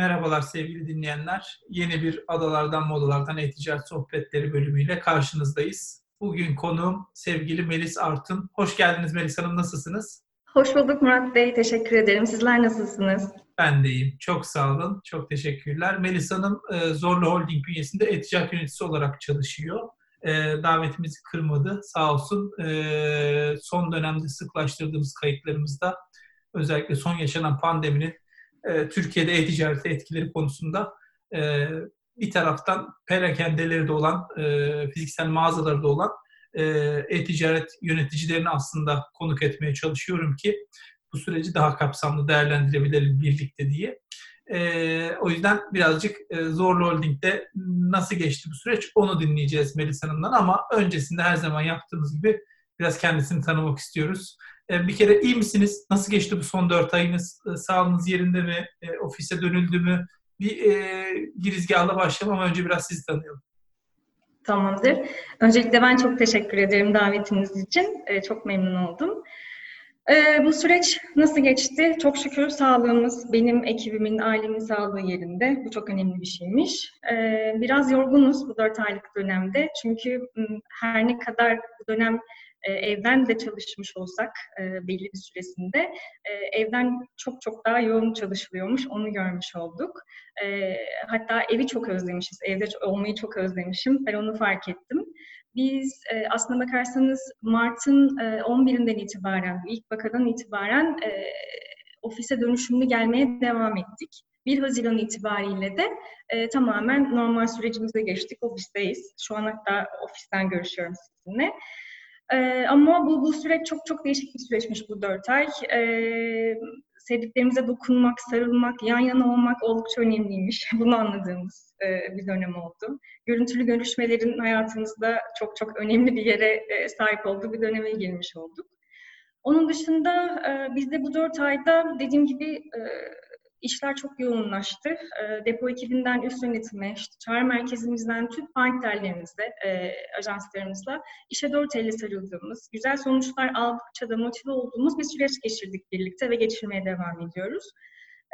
Merhabalar sevgili dinleyenler. Yeni bir Adalardan Modalardan E-Ticaret Sohbetleri bölümüyle karşınızdayız. Bugün konuğum sevgili Melis Artun. Hoş geldiniz Melis Hanım, nasılsınız? Hoş bulduk Murat Bey, teşekkür ederim. Sizler nasılsınız? Ben de iyiyim. Çok sağ olun. Çok teşekkürler. Melis Hanım e, Zorlu Holding bünyesinde e-ticaret yöneticisi olarak çalışıyor. E, davetimizi kırmadı. Sağ olsun. E, son dönemde sıklaştırdığımız kayıtlarımızda özellikle son yaşanan pandeminin e, Türkiye'de e-ticarete etkileri konusunda e, bir taraftan perakendeleri de olan, e, fiziksel mağazaları da olan e, e-ticaret yöneticilerini aslında konuk etmeye çalışıyorum ki bu süreci daha kapsamlı değerlendirebilelim birlikte diye. E, o yüzden birazcık e, Zorlu Holding'de nasıl geçti bu süreç onu dinleyeceğiz Melis Hanım'dan ama öncesinde her zaman yaptığımız gibi biraz kendisini tanımak istiyoruz. E, bir kere iyi misiniz? Nasıl geçti bu son dört ayınız? E, sağlığınız yerinde mi? E, ofise dönüldü mü? Bir e, girizgahla başlayalım ama önce biraz sizi tanıyalım. Tamamdır. Öncelikle ben çok teşekkür ederim davetiniz için. Ee, çok memnun oldum. Ee, bu süreç nasıl geçti? Çok şükür sağlığımız, benim ekibimin, ailemin sağlığı yerinde. Bu çok önemli bir şeymiş. Ee, biraz yorgunuz bu dört aylık dönemde. Çünkü her ne kadar bu dönem e, evden de çalışmış olsak e, belli bir süresinde e, evden çok çok daha yoğun çalışılıyormuş. Onu görmüş olduk. E, hatta evi çok özlemişiz. Evde olmayı çok özlemişim. Ben onu fark ettim. Biz aslına bakarsanız Mart'ın e, 11'inden itibaren, ilk vakadan itibaren ofise dönüşümlü gelmeye devam ettik. 1 Haziran itibariyle de e, tamamen normal sürecimize geçtik. Ofisteyiz. Şu an hatta ofisten görüşüyorum sizinle. Ee, ama bu, bu süreç çok çok değişik bir süreçmiş bu dört ay. Ee, sevdiklerimize dokunmak, sarılmak, yan yana olmak oldukça önemliymiş. Bunu anladığımız e, bir dönem oldu. Görüntülü görüşmelerin hayatımızda çok çok önemli bir yere e, sahip olduğu bir döneme girmiş olduk. Onun dışında e, biz de bu dört ayda dediğim gibi e, işler çok yoğunlaştı. E, depo ekibinden üst yönetime, işte çağrı merkezimizden tüm partnerlerimizle, e, ajanslarımızla işe dört elle sarıldığımız, güzel sonuçlar aldıkça da motive olduğumuz bir süreç geçirdik birlikte ve geçirmeye devam ediyoruz.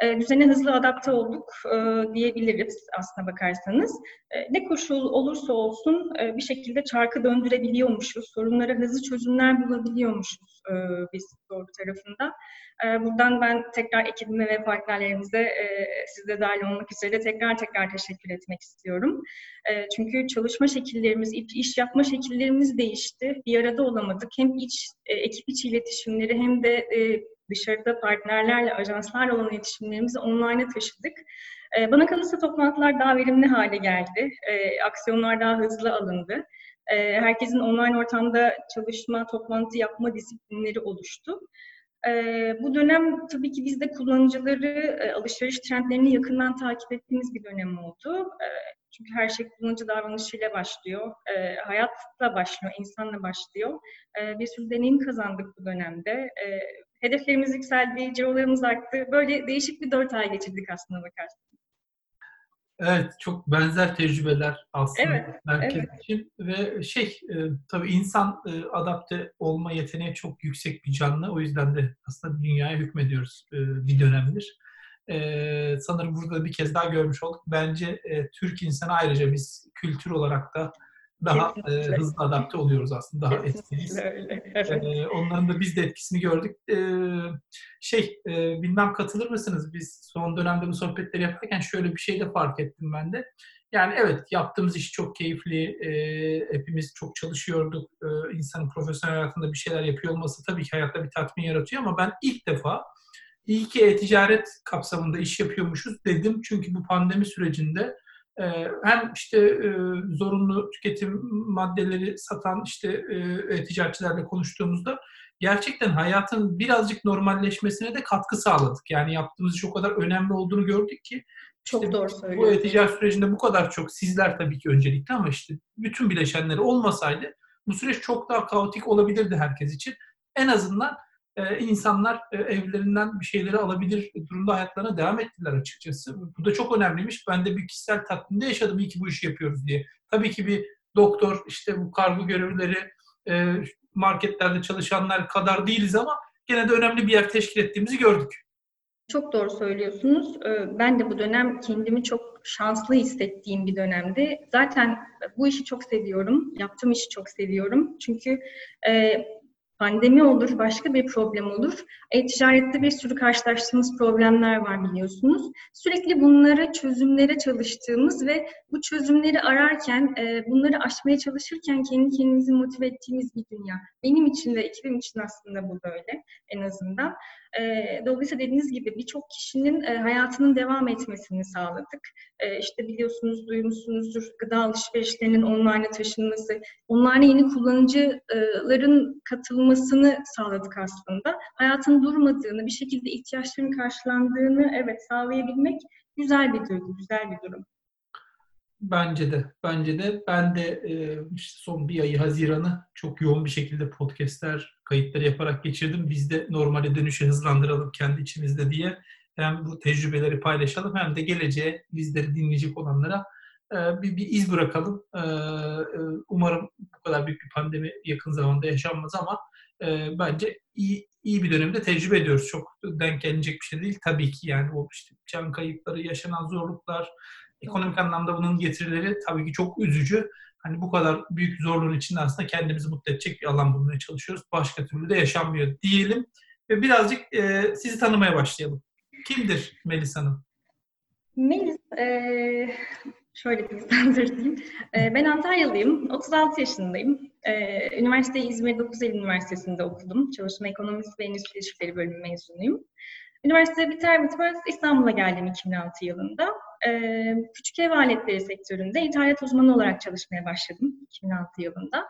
E, düzene hızlı adapte olduk e, diyebiliriz aslına bakarsanız. E, ne koşul olursa olsun bir şekilde çarkı döndürebiliyormuşuz, sorunlara hızlı çözümler bulabiliyormuşuz biz doğru tarafında. Buradan ben tekrar ekibime ve partnerlerimize, e, siz de dahil olmak üzere tekrar tekrar teşekkür etmek istiyorum. Çünkü çalışma şekillerimiz, iş yapma şekillerimiz değişti. Bir arada olamadık. Hem iç, ekip içi iletişimleri hem de dışarıda partnerlerle, ajanslarla olan iletişimlerimizi online'a taşıdık. E, bana kalırsa toplantılar daha verimli hale geldi. E, aksiyonlar daha hızlı alındı. E, herkesin online ortamda çalışma, toplantı yapma disiplinleri oluştu. E, bu dönem tabii ki biz de kullanıcıları, e, alışveriş trendlerini yakından takip ettiğimiz bir dönem oldu. E, çünkü her şey kullanıcı davranışıyla başlıyor, e, hayatla başlıyor, insanla başlıyor. E, bir sürü deneyim kazandık bu dönemde. E, hedeflerimiz yükseldi, cirolarımız arttı. Böyle değişik bir dört ay geçirdik aslında bakarsanız. Evet, çok benzer tecrübeler aslında evet, herkes evet. için ve şey e, tabii insan e, adapte olma yeteneği çok yüksek bir canlı. O yüzden de aslında dünyaya hükmediyoruz e, bir dönemdir. E, sanırım burada bir kez daha görmüş olduk. Bence e, Türk insanı ayrıca biz kültür olarak da daha e, hızlı adapte oluyoruz aslında, daha etkiliyiz. Evet. E, onların da biz de etkisini gördük. E, şey, e, bilmem katılır mısınız? Biz son dönemde bu sohbetleri yaparken şöyle bir şey de fark ettim ben de. Yani evet yaptığımız iş çok keyifli, e, hepimiz çok çalışıyorduk, e, insanın profesyonel hayatında bir şeyler yapıyor olması tabii ki hayatta bir tatmin yaratıyor ama ben ilk defa iyi ki e-ticaret kapsamında iş yapıyormuşuz dedim. Çünkü bu pandemi sürecinde hem işte zorunlu tüketim maddeleri satan işte ticaretçilerle konuştuğumuzda gerçekten hayatın birazcık normalleşmesine de katkı sağladık. Yani yaptığımız iş o kadar önemli olduğunu gördük ki çok işte doğru söylüyorsunuz. Bu ticaret sürecinde bu kadar çok sizler tabii ki öncelikli ama işte bütün bileşenleri olmasaydı bu süreç çok daha kaotik olabilirdi herkes için. En azından e, insanlar e, evlerinden bir şeyleri alabilir durumda hayatlarına devam ettiler açıkçası. Bu da çok önemliymiş. Ben de bir kişisel tatminde yaşadım iyi ki bu işi yapıyoruz diye. Tabii ki bir doktor, işte bu kargo görevlileri, e, marketlerde çalışanlar kadar değiliz ama gene de önemli bir yer teşkil ettiğimizi gördük. çok doğru söylüyorsunuz. Ee, ben de bu dönem kendimi çok şanslı hissettiğim bir dönemdi. Zaten bu işi çok seviyorum. Yaptığım işi çok seviyorum. Çünkü e, pandemi olur, başka bir problem olur. E-ticarette bir sürü karşılaştığımız problemler var biliyorsunuz. Sürekli bunlara çözümlere çalıştığımız ve bu çözümleri ararken, e, bunları aşmaya çalışırken kendi kendimizi motive ettiğimiz bir dünya. Benim için ve ekibim için aslında bu böyle en azından. E, dolayısıyla dediğiniz gibi birçok kişinin e, hayatının devam etmesini sağladık. E, işte biliyorsunuz, duymuşsunuzdur gıda alışverişlerinin online'a taşınması, online yeni kullanıcıların katılmasını sağladık aslında. Hayatın durmadığını, bir şekilde ihtiyaçların karşılandığını evet sağlayabilmek güzel bir duygu, güzel bir durum. Bence de, bence de. Ben de e, işte son bir ayı Haziran'ı çok yoğun bir şekilde podcastler, kayıtları yaparak geçirdim. Biz de normale dönüşü hızlandıralım kendi içimizde diye hem bu tecrübeleri paylaşalım hem de geleceğe bizleri dinleyecek olanlara e, bir, bir iz bırakalım. E, umarım bu kadar büyük bir pandemi yakın zamanda yaşanmaz ama bence iyi, iyi bir dönemde tecrübe ediyoruz. Çok denk gelecek bir şey değil. Tabii ki yani o işte can kayıpları, yaşanan zorluklar, Ekonomik anlamda bunun getirileri tabii ki çok üzücü. Hani bu kadar büyük zorluğun içinde aslında kendimizi mutlu edecek bir alan bulmaya çalışıyoruz. Başka türlü de yaşanmıyor diyelim. Ve birazcık e, sizi tanımaya başlayalım. Kimdir Melis Hanım? Melis, e, şöyle bir tanıtayım. E, ben Antalyalıyım, 36 yaşındayım. E, üniversiteyi İzmir 9 Eylül Üniversitesi'nde okudum. Çalışma Ekonomisi ve Endüstri İlişkileri bölümü mezunuyum. Üniversite biter bitmez İstanbul'a geldim 2006 yılında. Ee, küçük ev aletleri sektöründe ithalat uzmanı olarak çalışmaya başladım 2006 yılında.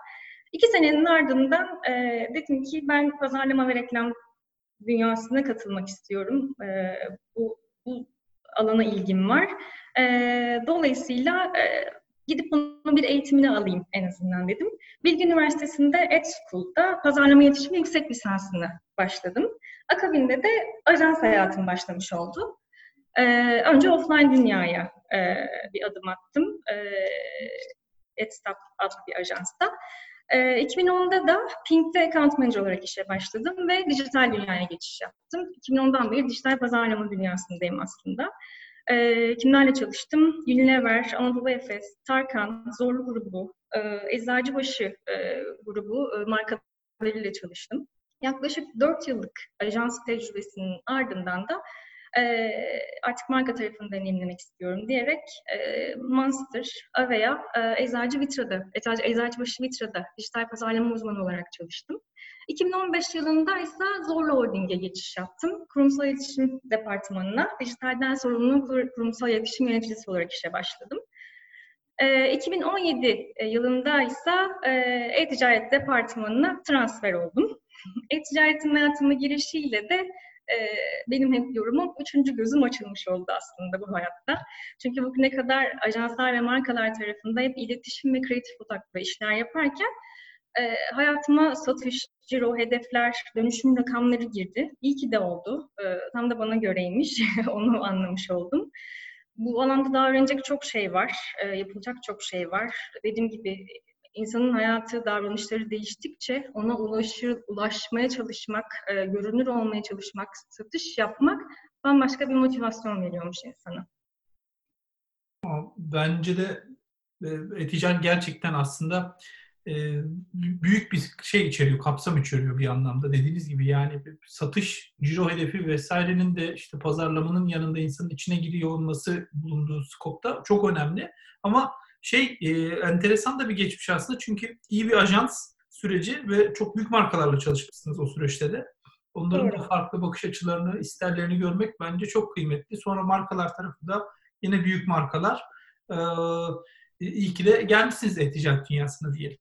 İki senenin ardından e, dedim ki ben pazarlama ve reklam dünyasına katılmak istiyorum. E, bu, bu alana ilgim var. E, dolayısıyla e, gidip bunun bir eğitimini alayım en azından dedim. Bilgi Üniversitesi'nde Ed School'da pazarlama iletişimi yüksek lisansını başladım. Akabinde de ajans hayatım başlamış oldu. Ee, önce offline dünyaya e, bir adım attım. E, Edstop adlı bir ajansta. E, 2010'da da Pink'te account manager olarak işe başladım ve dijital dünyaya geçiş yaptım. 2010'dan beri dijital pazarlama dünyasındayım aslında. E, kimlerle çalıştım? Unilever, Anadolu Efes, Tarkan, Zorlu grubu, e, Eczacıbaşı e, grubu e, markalarıyla çalıştım. Yaklaşık 4 yıllık ajans tecrübesinin ardından da e, artık marka tarafını deneyimlemek istiyorum diyerek e, Monster, Avea, e, Eczacı Vitra'da, Eczacı, Eczacıbaşı Vitra'da dijital pazarlama uzmanı olarak çalıştım. 2015 yılında ise Zorlu Holding'e geçiş yaptım. Kurumsal iletişim departmanına dijitalden sorumlu kurumsal iletişim yöneticisi olarak işe başladım. E, 2017 yılında ise e-ticaret departmanına transfer oldum. E-ticaretin hayatıma girişiyle de e, benim hep yorumum üçüncü gözüm açılmış oldu aslında bu hayatta. Çünkü bugüne kadar ajanslar ve markalar tarafında hep iletişim ve kreatif odaklı işler yaparken e, hayatıma satış, ciro, hedefler, dönüşüm rakamları girdi. İyi ki de oldu. E, tam da bana göreymiş. Onu anlamış oldum. Bu alanda daha öğrenecek çok şey var. E, yapılacak çok şey var. Dediğim gibi insanın hayatı, davranışları değiştikçe ona ulaşır, ulaşmaya çalışmak, e, görünür olmaya çalışmak, satış yapmak bambaşka bir motivasyon veriyormuş insana. Bence de e, Etican gerçekten aslında e, büyük bir şey içeriyor, kapsam içeriyor bir anlamda. Dediğiniz gibi yani satış, ciro hedefi vesairenin de işte pazarlamanın yanında insanın içine giriyor olması bulunduğu skopta çok önemli. Ama şey e, enteresan da bir geçmiş aslında çünkü iyi bir ajans süreci ve çok büyük markalarla çalışmışsınız o süreçte de. Onların da farklı bakış açılarını, isterlerini görmek bence çok kıymetli. Sonra markalar tarafında yine büyük markalar. Ee, iyi ki de gelmişsiniz e-ticaret dünyasına diyelim.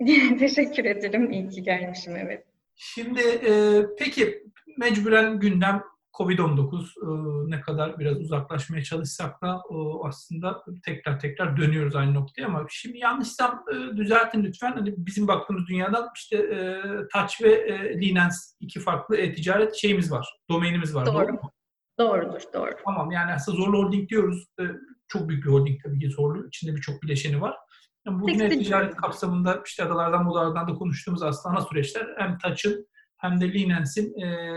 Teşekkür ederim. İyi ki gelmişim evet. Şimdi e, peki mecburen gündem Covid-19 e, ne kadar biraz uzaklaşmaya çalışsak da aslında tekrar tekrar dönüyoruz aynı noktaya ama şimdi yanlışsam e, düzeltin lütfen. Hani bizim baktığımız dünyadan işte e, Touch ve e, Linens iki farklı e-ticaret şeyimiz var, domainimiz var. Doğru. doğru mu? Doğrudur, doğru. Tamam yani aslında Zorlu Holding diyoruz. Çok büyük bir holding tabii ki Zorlu. İçinde birçok bileşeni var. Yani bugün ticaret kapsamında işte adalardan budalardan da konuştuğumuz aslında ana süreçler hem Touch'ın hem de Linens'in e,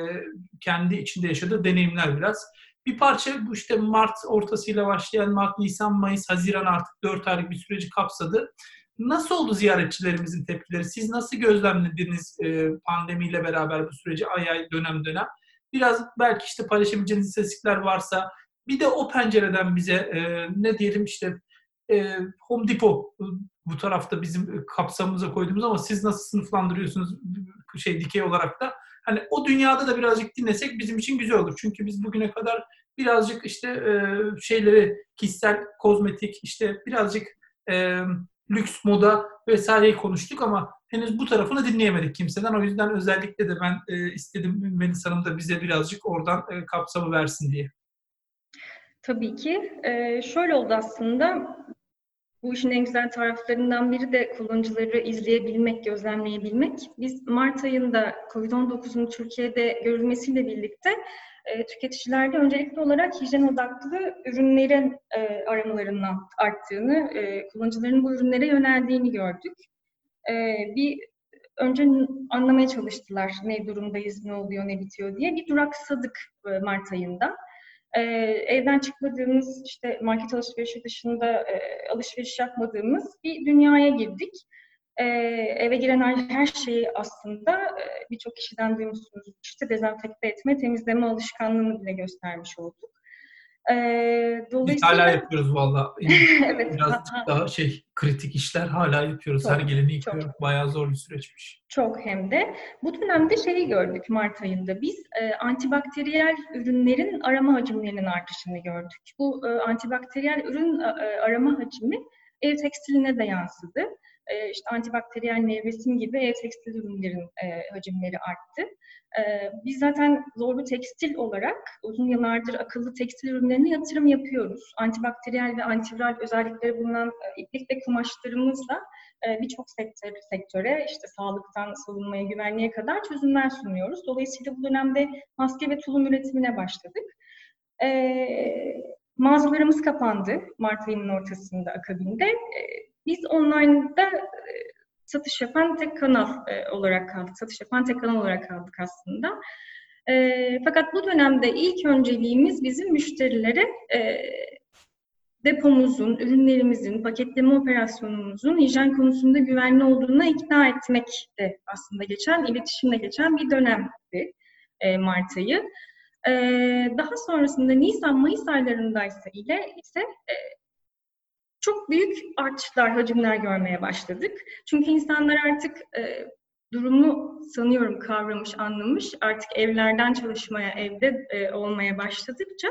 kendi içinde yaşadığı deneyimler biraz. Bir parça bu işte Mart ortasıyla başlayan Mart, Nisan, Mayıs, Haziran artık 4 aylık bir süreci kapsadı. Nasıl oldu ziyaretçilerimizin tepkileri? Siz nasıl gözlemlediniz e, pandemiyle beraber bu süreci ay ay dönem dönem? Biraz belki işte paylaşabileceğiniz istatistikler varsa bir de o pencereden bize e, ne diyelim işte e, Home Depot bu tarafta bizim kapsamımıza koyduğumuz ama siz nasıl sınıflandırıyorsunuz şey dikey olarak da hani o dünyada da birazcık dinlesek bizim için güzel olur. Çünkü biz bugüne kadar birazcık işte e, şeyleri kişisel kozmetik işte birazcık e, lüks moda vesaireyi konuştuk ama henüz bu tarafını dinleyemedik kimseden. O yüzden özellikle de ben e, istedim Melis Hanım da bize birazcık oradan e, kapsamı versin diye. Tabii ki. Ee, şöyle oldu aslında. Bu işin en güzel taraflarından biri de kullanıcıları izleyebilmek, gözlemleyebilmek. Biz Mart ayında COVID-19'un Türkiye'de görülmesiyle birlikte e, tüketicilerde öncelikli olarak hijyen odaklı ürünlerin e, aramalarının arttığını, e, kullanıcıların bu ürünlere yöneldiğini gördük. E, bir önce anlamaya çalıştılar ne durumdayız, ne oluyor, ne bitiyor diye. Bir duraksadık e, Mart ayında. Ee, evden çıkmadığımız, işte market alışverişi dışında e, alışveriş yapmadığımız bir dünyaya girdik. Ee, eve giren her şeyi aslında e, birçok kişiden duymuşsunuz. İşte dezenfekte etme, temizleme alışkanlığını bile göstermiş olduk. Ee, dolayısıyla... Biz hala yapıyoruz valla. evet. Biraz daha şey kritik işler hala yapıyoruz. Çok, Her geleni yıkıyoruz. Çok. Bayağı zor bir süreçmiş. Çok hem de. Bu dönemde şeyi gördük Mart ayında biz. E, antibakteriyel ürünlerin arama hacimlerinin artışını gördük. Bu e, antibakteriyel ürün e, arama hacmi ev tekstiline de yansıdı. E, işte antibakteriyel nevresim gibi ev tekstil ürünlerin e, hacimleri arttı. E, biz zaten zorlu tekstil olarak uzun yıllardır akıllı tekstil ürünlerine yatırım yapıyoruz. Antibakteriyel ve antiviral özellikleri bulunan e, iplik ve kumaşlarımızla e, birçok sektör, sektöre işte sağlıktan savunmaya, güvenliğe kadar çözümler sunuyoruz. Dolayısıyla bu dönemde maske ve tulum üretimine başladık. E, mağazalarımız kapandı Mart ayının ortasında akabinde. E, biz online'da e, satış yapan tek kanal e, olarak kaldık. Satış yapan tek kanal olarak kaldık aslında. E, fakat bu dönemde ilk önceliğimiz bizim müşterilere depomuzun, ürünlerimizin, paketleme operasyonumuzun hijyen konusunda güvenli olduğuna ikna etmek de aslında geçen, iletişimle geçen bir dönemdi Mart ayı. Daha sonrasında Nisan-Mayıs aylarındaysa ile ise çok büyük artışlar, hacimler görmeye başladık. Çünkü insanlar artık e, durumu sanıyorum kavramış, anlamış. Artık evlerden çalışmaya, evde e, olmaya başladıkça,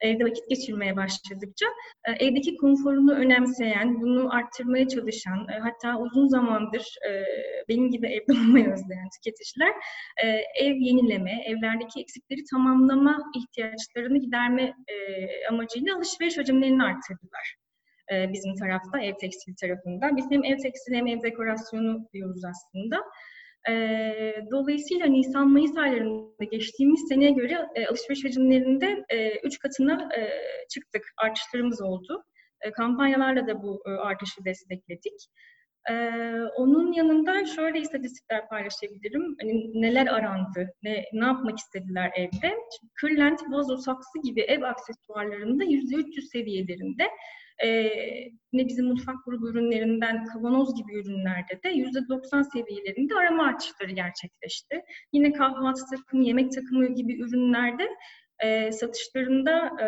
evde vakit geçirmeye başladıkça, e, evdeki konforunu önemseyen, bunu arttırmaya çalışan, e, hatta uzun zamandır e, benim gibi evde olmayı özleyen tüketiciler, e, ev yenileme, evlerdeki eksikleri tamamlama ihtiyaçlarını giderme e, amacıyla alışveriş hacimlerini arttırdılar. E, bizim tarafta, ev tekstil tarafında. Biz hem ev tekstili hem ev dekorasyonu diyoruz aslında. E, dolayısıyla Nisan-Mayıs aylarında geçtiğimiz seneye göre e, alışveriş hacimlerinde e, üç katına e, çıktık. Artışlarımız oldu. Kampanyalarla da bu artışı destekledik. Ee, onun yanında şöyle istatistikler paylaşabilirim. Hani neler arandı, ne, ne yapmak istediler evde. Kırlent, vazo, saksı gibi ev aksesuarlarında %300 seviyelerinde e, yine bizim mutfak grubu ürünlerinden kavanoz gibi ürünlerde de %90 seviyelerinde arama artışları gerçekleşti. Yine kahvaltı takımı, yemek takımı gibi ürünlerde e, satışlarında e,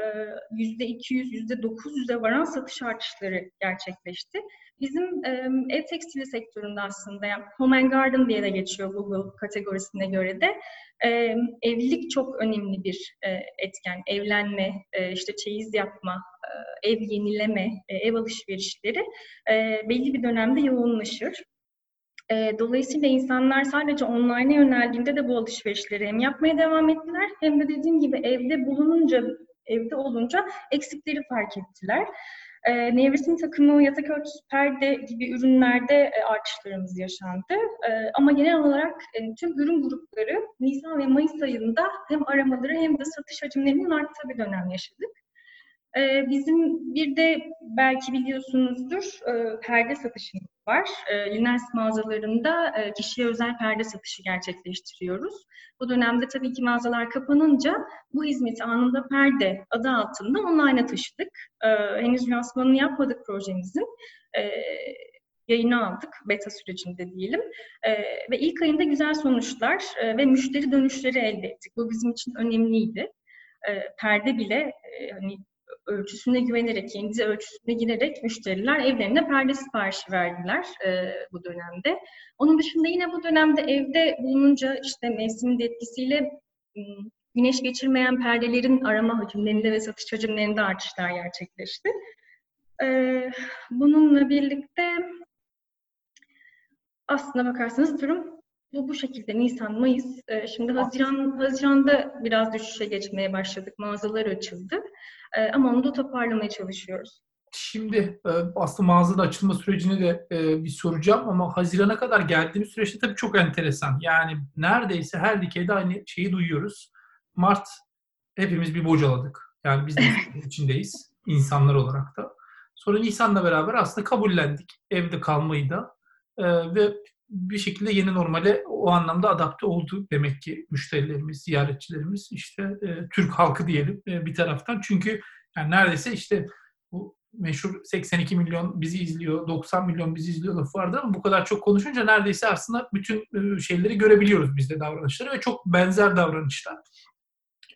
%200, %900'e varan satış artışları gerçekleşti. Bizim e, ev tekstili sektöründe aslında yani Home and Garden diye de geçiyor Google kategorisine göre de e, evlilik çok önemli bir e, etken. Evlenme, e, işte çeyiz yapma, e, ev yenileme, e, ev alışverişleri e, belli bir dönemde yoğunlaşır. E, dolayısıyla insanlar sadece online'a yöneldiğinde de bu alışverişleri hem yapmaya devam ettiler hem de dediğim gibi evde bulununca, evde olunca eksikleri fark ettiler. E, nevresim takımı, yatak örtüsü, perde gibi ürünlerde e, artışlarımız yaşandı. E, ama genel olarak e, tüm ürün grupları Nisan ve Mayıs ayında hem aramaları hem de satış hacimlerinin arttığı bir dönem yaşadık. Ee, bizim bir de belki biliyorsunuzdur e, perde satışımız var. E, Lines mağazalarında e, kişiye özel perde satışı gerçekleştiriyoruz. Bu dönemde tabii ki mağazalar kapanınca bu hizmeti anında perde adı altında online'a taşıdık. E, henüz lansmanını yapmadık projemizin. E, yayını aldık beta sürecinde diyelim. E, ve ilk ayında güzel sonuçlar e, ve müşteri dönüşleri elde ettik. Bu bizim için önemliydi. E, perde bile e, hani ölçüsüne güvenerek, kendi ölçüsüne girerek müşteriler evlerine perde siparişi verdiler e, bu dönemde. Onun dışında yine bu dönemde evde bulununca işte mevsimin etkisiyle güneş geçirmeyen perdelerin arama hacimlerinde ve satış hacimlerinde artışlar gerçekleşti. E, bununla birlikte aslına bakarsanız durum bu bu şekilde Nisan, Mayıs. E, şimdi Haziran, Haziran'da biraz düşüşe geçmeye başladık. Mağazalar açıldı. E, ama onu da toparlamaya çalışıyoruz. Şimdi e, aslında mağazanın açılma sürecini de bir soracağım ama Haziran'a kadar geldiğimiz süreçte tabii çok enteresan. Yani neredeyse her dikeyde aynı şeyi duyuyoruz. Mart hepimiz bir bocaladık. Yani biz de içindeyiz insanlar olarak da. Sonra Nisan'la beraber aslında kabullendik evde kalmayı da ve bir şekilde yeni normale o anlamda adapte oldu demek ki müşterilerimiz, ziyaretçilerimiz, işte e, Türk halkı diyelim e, bir taraftan. Çünkü yani neredeyse işte bu meşhur 82 milyon bizi izliyor, 90 milyon bizi izliyor lafı vardı ama bu kadar çok konuşunca neredeyse aslında bütün e, şeyleri görebiliyoruz bizde davranışları ve çok benzer davranışlar.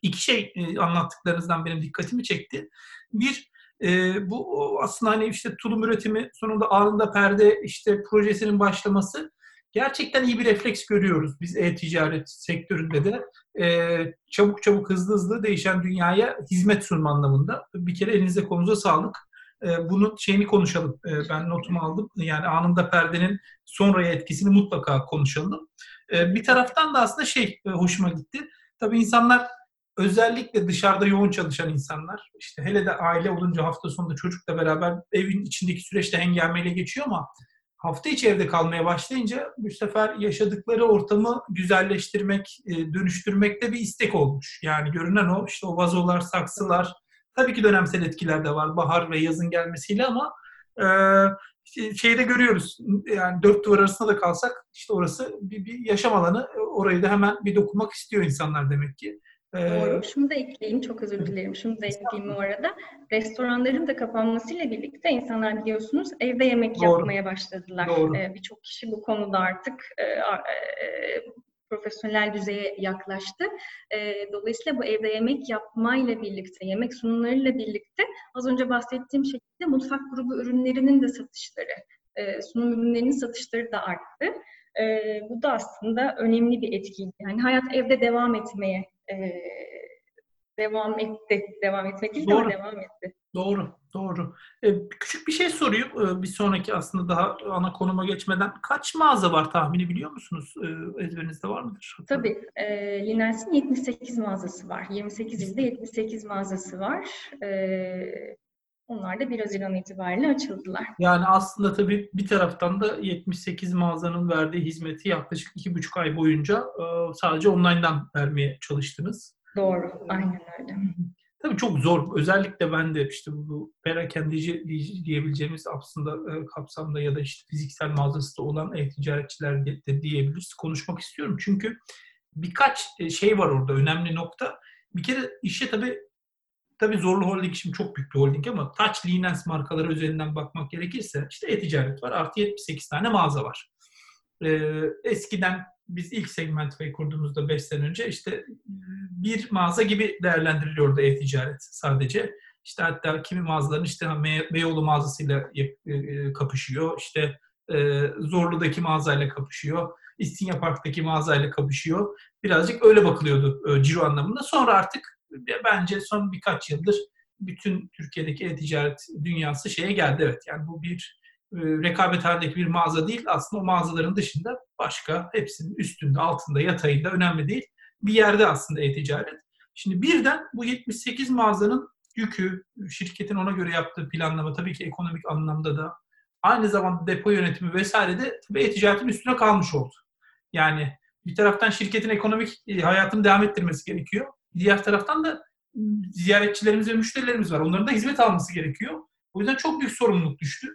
İki şey e, anlattıklarınızdan benim dikkatimi çekti. Bir, e, bu aslında hani işte tulum üretimi sonunda anında perde işte projesinin başlaması gerçekten iyi bir refleks görüyoruz biz e-ticaret sektöründe de. E, çabuk çabuk hızlı hızlı değişen dünyaya hizmet sunma anlamında. Bir kere elinize konuza sağlık. E, bunun şeyini konuşalım. E, ben notumu aldım. Yani anında perdenin sonraya etkisini mutlaka konuşalım. E, bir taraftan da aslında şey e, hoşuma gitti. Tabii insanlar özellikle dışarıda yoğun çalışan insanlar, işte hele de aile olunca hafta sonunda çocukla beraber evin içindeki süreçte hengameyle geçiyor ama hafta içi evde kalmaya başlayınca bu sefer yaşadıkları ortamı güzelleştirmek, e, dönüştürmekte bir istek olmuş. Yani görünen o işte o vazolar, saksılar, tabii ki dönemsel etkiler de var bahar ve yazın gelmesiyle ama e, şeyde görüyoruz yani dört duvar arasında da kalsak işte orası bir, bir yaşam alanı orayı da hemen bir dokunmak istiyor insanlar demek ki. Doğru. Ee, Şunu da ekleyeyim, çok özür dilerim. Şunu da ekleyeyim o arada. Restoranların da kapanmasıyla birlikte insanlar biliyorsunuz evde yemek Doğru. yapmaya başladılar. Ee, Birçok kişi bu konuda artık e, e, profesyonel düzeye yaklaştı. E, dolayısıyla bu evde yemek yapmayla birlikte, yemek sunumlarıyla birlikte az önce bahsettiğim şekilde mutfak grubu ürünlerinin de satışları, e, sunum ürünlerinin satışları da arttı. E, bu da aslında önemli bir etkiydi. Yani hayat evde devam etmeye e, devam etti. Devam etmek değil doğru. devam etti. Doğru, doğru. Ee, küçük bir şey sorayım. Ee, bir sonraki aslında daha ana konuma geçmeden. Kaç mağaza var tahmini biliyor musunuz? Ee, ezberinizde var mıdır? Tabii. E, Liners'in 78 mağazası var. 28 ilde 78 mağazası var. E, onlar da 1 Haziran itibariyle açıldılar. Yani aslında tabii bir taraftan da 78 mağazanın verdiği hizmeti yaklaşık 2,5 ay boyunca e, sadece online'dan vermeye çalıştınız. Doğru, aynen öyle. Tabii çok zor. Özellikle ben de işte bu perakendeci diyebileceğimiz aslında e, kapsamda ya da işte fiziksel mağazası da olan e-ticaretçiler de diyebiliriz. Konuşmak istiyorum. Çünkü birkaç e, şey var orada önemli nokta. Bir kere işe tabii Tabii Zorlu Holding şimdi çok büyük bir holding ama Touch Linens markaları üzerinden bakmak gerekirse işte e-ticaret var. Artı 78 tane mağaza var. Ee, eskiden biz ilk segment kurduğumuzda 5 sene önce işte bir mağaza gibi değerlendiriliyordu e-ticaret sadece. İşte hatta kimi mağazaların işte Beyoğlu mağazasıyla e, e, kapışıyor. İşte e, Zorlu'daki mağazayla kapışıyor. İstinye Park'taki mağazayla kapışıyor. Birazcık öyle bakılıyordu ciro anlamında. Sonra artık bence son birkaç yıldır bütün Türkiye'deki e-ticaret dünyası şeye geldi. Evet yani bu bir e, rekabet halindeki bir mağaza değil. Aslında o mağazaların dışında başka hepsinin üstünde, altında, yatayında önemli değil. Bir yerde aslında e-ticaret. Şimdi birden bu 78 mağazanın yükü, şirketin ona göre yaptığı planlama tabii ki ekonomik anlamda da aynı zamanda depo yönetimi vesaire de e-ticaretin üstüne kalmış oldu. Yani bir taraftan şirketin ekonomik e, hayatını devam ettirmesi gerekiyor. Diğer taraftan da ziyaretçilerimiz ve müşterilerimiz var. Onların da hizmet alması gerekiyor. O yüzden çok büyük sorumluluk düştü.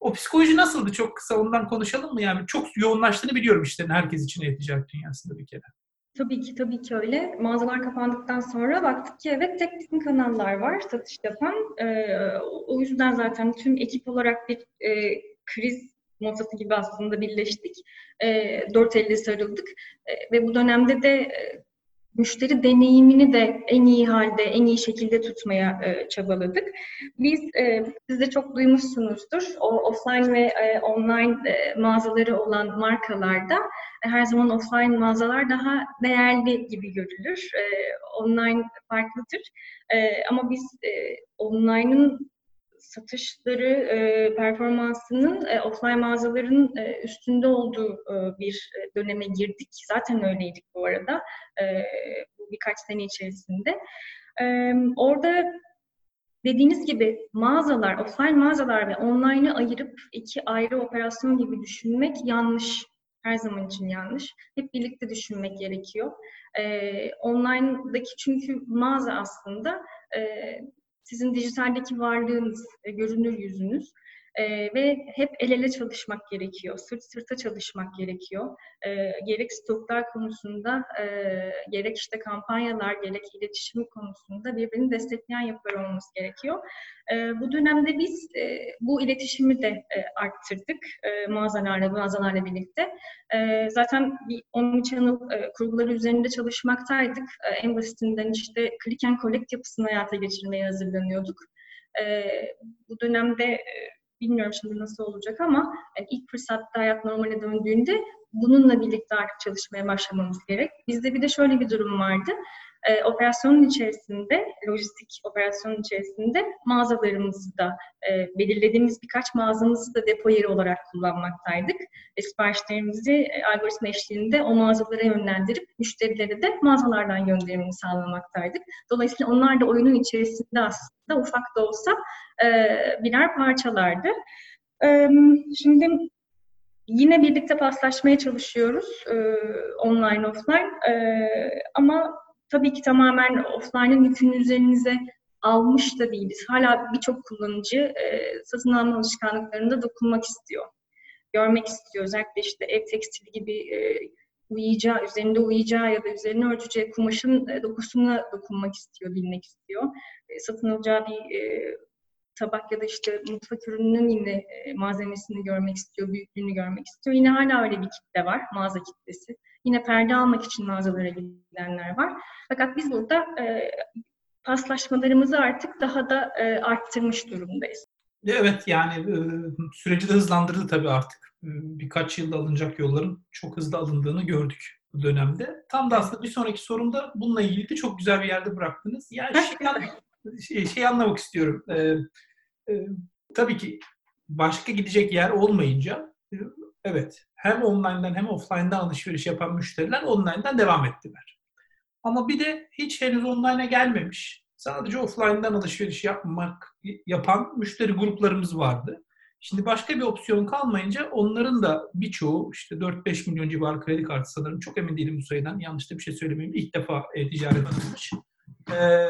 O psikoloji nasıldı? Çok kısa ondan konuşalım mı? Yani çok yoğunlaştığını biliyorum işlerin herkes için e-ticaret dünyasında bir kere. Tabii ki, tabii ki öyle. Mağazalar kapandıktan sonra baktık ki evet tek bizim kanallar var satış yapan. Ee, o yüzden zaten tüm ekip olarak bir e, kriz masası gibi aslında birleştik. E, dört elle sarıldık. E, ve bu dönemde de e, müşteri deneyimini de en iyi halde, en iyi şekilde tutmaya e, çabaladık. Biz, e, siz de çok duymuşsunuzdur, o offline ve e, online e, mağazaları olan markalarda e, her zaman offline mağazalar daha değerli gibi görülür. E, online farklıdır. E, ama biz e, online'ın satışları e, performansının e, offline mağazaların e, üstünde olduğu e, bir döneme girdik. Zaten öyleydik bu arada e, bu birkaç sene içerisinde. E, orada dediğiniz gibi mağazalar, offline mağazalar ve online'ı ayırıp iki ayrı operasyon gibi düşünmek yanlış. Her zaman için yanlış. Hep birlikte düşünmek gerekiyor. E, online'daki çünkü mağaza aslında e, sizin dijitaldeki varlığınız, e, görünür yüzünüz e, ve hep el ele çalışmak gerekiyor, sırt sırta çalışmak gerekiyor. E, gerek stoklar konusunda, e, gerek işte kampanyalar, gerek iletişim konusunda birbirini destekleyen yapılar olması gerekiyor. E, bu dönemde biz e, bu iletişimi de e, arttırdık e, mağazalarla, mağazalarla birlikte. E, zaten bir omnichannel e, kurguları üzerinde çalışmaktaydık. E, en basitinden işte click and collect yapısını hayata geçirmeye hazırlanıyorduk. E, bu dönemde e, bilmiyorum şimdi nasıl olacak ama yani ilk fırsatta hayat normale döndüğünde bununla birlikte artık çalışmaya başlamamız gerek. Bizde bir de şöyle bir durum vardı e, operasyonun içerisinde, lojistik operasyonun içerisinde mağazalarımızı da e, belirlediğimiz birkaç mağazamızı da depo yeri olarak kullanmaktaydık. Ve siparişlerimizi e, algoritma eşliğinde o mağazalara yönlendirip müşterilere de mağazalardan gönderimini sağlamaktaydık. Dolayısıyla onlar da oyunun içerisinde aslında ufak da olsa e, birer parçalardı. E, şimdi Yine birlikte paslaşmaya çalışıyoruz e, online offline e, ama tabii ki tamamen offline'ın yükünü üzerinize almış da değiliz. Hala birçok kullanıcı e, satın alma alışkanlıklarında dokunmak istiyor. Görmek istiyor. Özellikle işte ev tekstili gibi e, uyuyacağı, üzerinde uyuyacağı ya da üzerine örteceği kumaşın e, dokusuna dokunmak istiyor, bilmek istiyor. E, satın alacağı bir e, tabak ya da işte mutfak ürününün yine e, malzemesini görmek istiyor, büyüklüğünü görmek istiyor. Yine hala öyle bir kitle var, mağaza kitlesi. Yine perde almak için mağazalara gidenler var. Fakat biz burada e, paslaşmalarımızı artık daha da e, arttırmış durumdayız. Evet yani e, süreci de hızlandırdı tabii artık. E, birkaç yılda alınacak yolların çok hızlı alındığını gördük bu dönemde. Tam da aslında bir sonraki sorumda bununla ilgili de çok güzel bir yerde bıraktınız. Yani şey, şey, şey anlamak istiyorum. Ee, e, tabii ki başka gidecek yer olmayınca e, evet hem online'dan hem offline'dan alışveriş yapan müşteriler online'dan devam ettiler. Ama bir de hiç henüz online'a gelmemiş, sadece offline'dan alışveriş yapmak yapan müşteri gruplarımız vardı. Şimdi başka bir opsiyon kalmayınca onların da birçoğu işte 4-5 milyon civarı kredi kartı sanırım çok emin değilim bu sayıdan yanlış da bir şey söylemeyeyim ilk defa e, ticaret açılmış. Ee,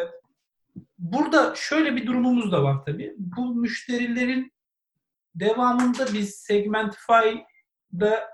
burada şöyle bir durumumuz da var tabii. Bu müşterilerin devamında biz Segmentify'da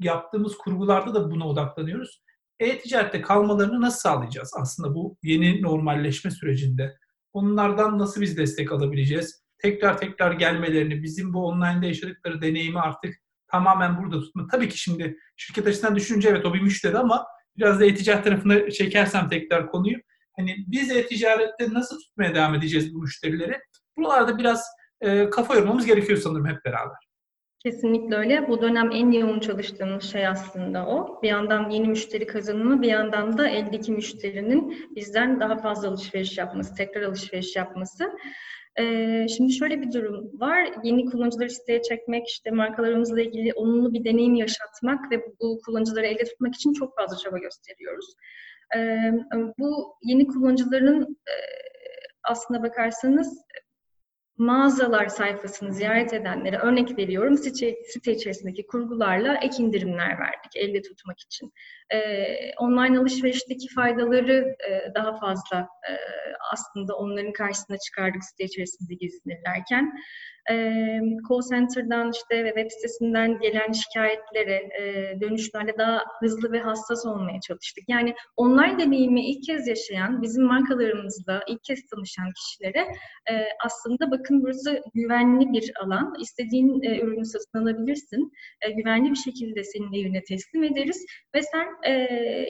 yaptığımız kurgularda da buna odaklanıyoruz. E-ticarette kalmalarını nasıl sağlayacağız aslında bu yeni normalleşme sürecinde? Onlardan nasıl biz destek alabileceğiz? Tekrar tekrar gelmelerini, bizim bu online'da yaşadıkları deneyimi artık tamamen burada tutma. Tabii ki şimdi şirket açısından düşününce evet o bir müşteri ama biraz da e-ticaret tarafına çekersem tekrar konuyu. Hani biz e-ticarette nasıl tutmaya devam edeceğiz bu müşterileri? Buralarda biraz e, kafa yormamız gerekiyor sanırım hep beraber. Kesinlikle öyle. Bu dönem en yoğun çalıştığımız şey aslında o. Bir yandan yeni müşteri kazanımı, bir yandan da eldeki müşterinin bizden daha fazla alışveriş yapması, tekrar alışveriş yapması. Ee, şimdi şöyle bir durum var. Yeni kullanıcıları siteye çekmek, işte markalarımızla ilgili olumlu bir deneyim yaşatmak ve bu kullanıcıları elde tutmak için çok fazla çaba gösteriyoruz. Ee, bu yeni kullanıcıların e, aslına bakarsanız mağazalar sayfasını ziyaret edenlere örnek veriyorum site, site içerisindeki kurgularla ek indirimler verdik elde tutmak için. E, online alışverişteki faydaları e, daha fazla e, aslında onların karşısına çıkardık site içerisinde gezinirlerken. Call center'dan işte ve web sitesinden gelen şikayetlere, dönüşlerle daha hızlı ve hassas olmaya çalıştık. Yani online deneyimi ilk kez yaşayan, bizim markalarımızla ilk kez tanışan kişilere aslında bakın burası güvenli bir alan. İstediğin ürünü satın alabilirsin. Güvenli bir şekilde senin evine teslim ederiz ve sen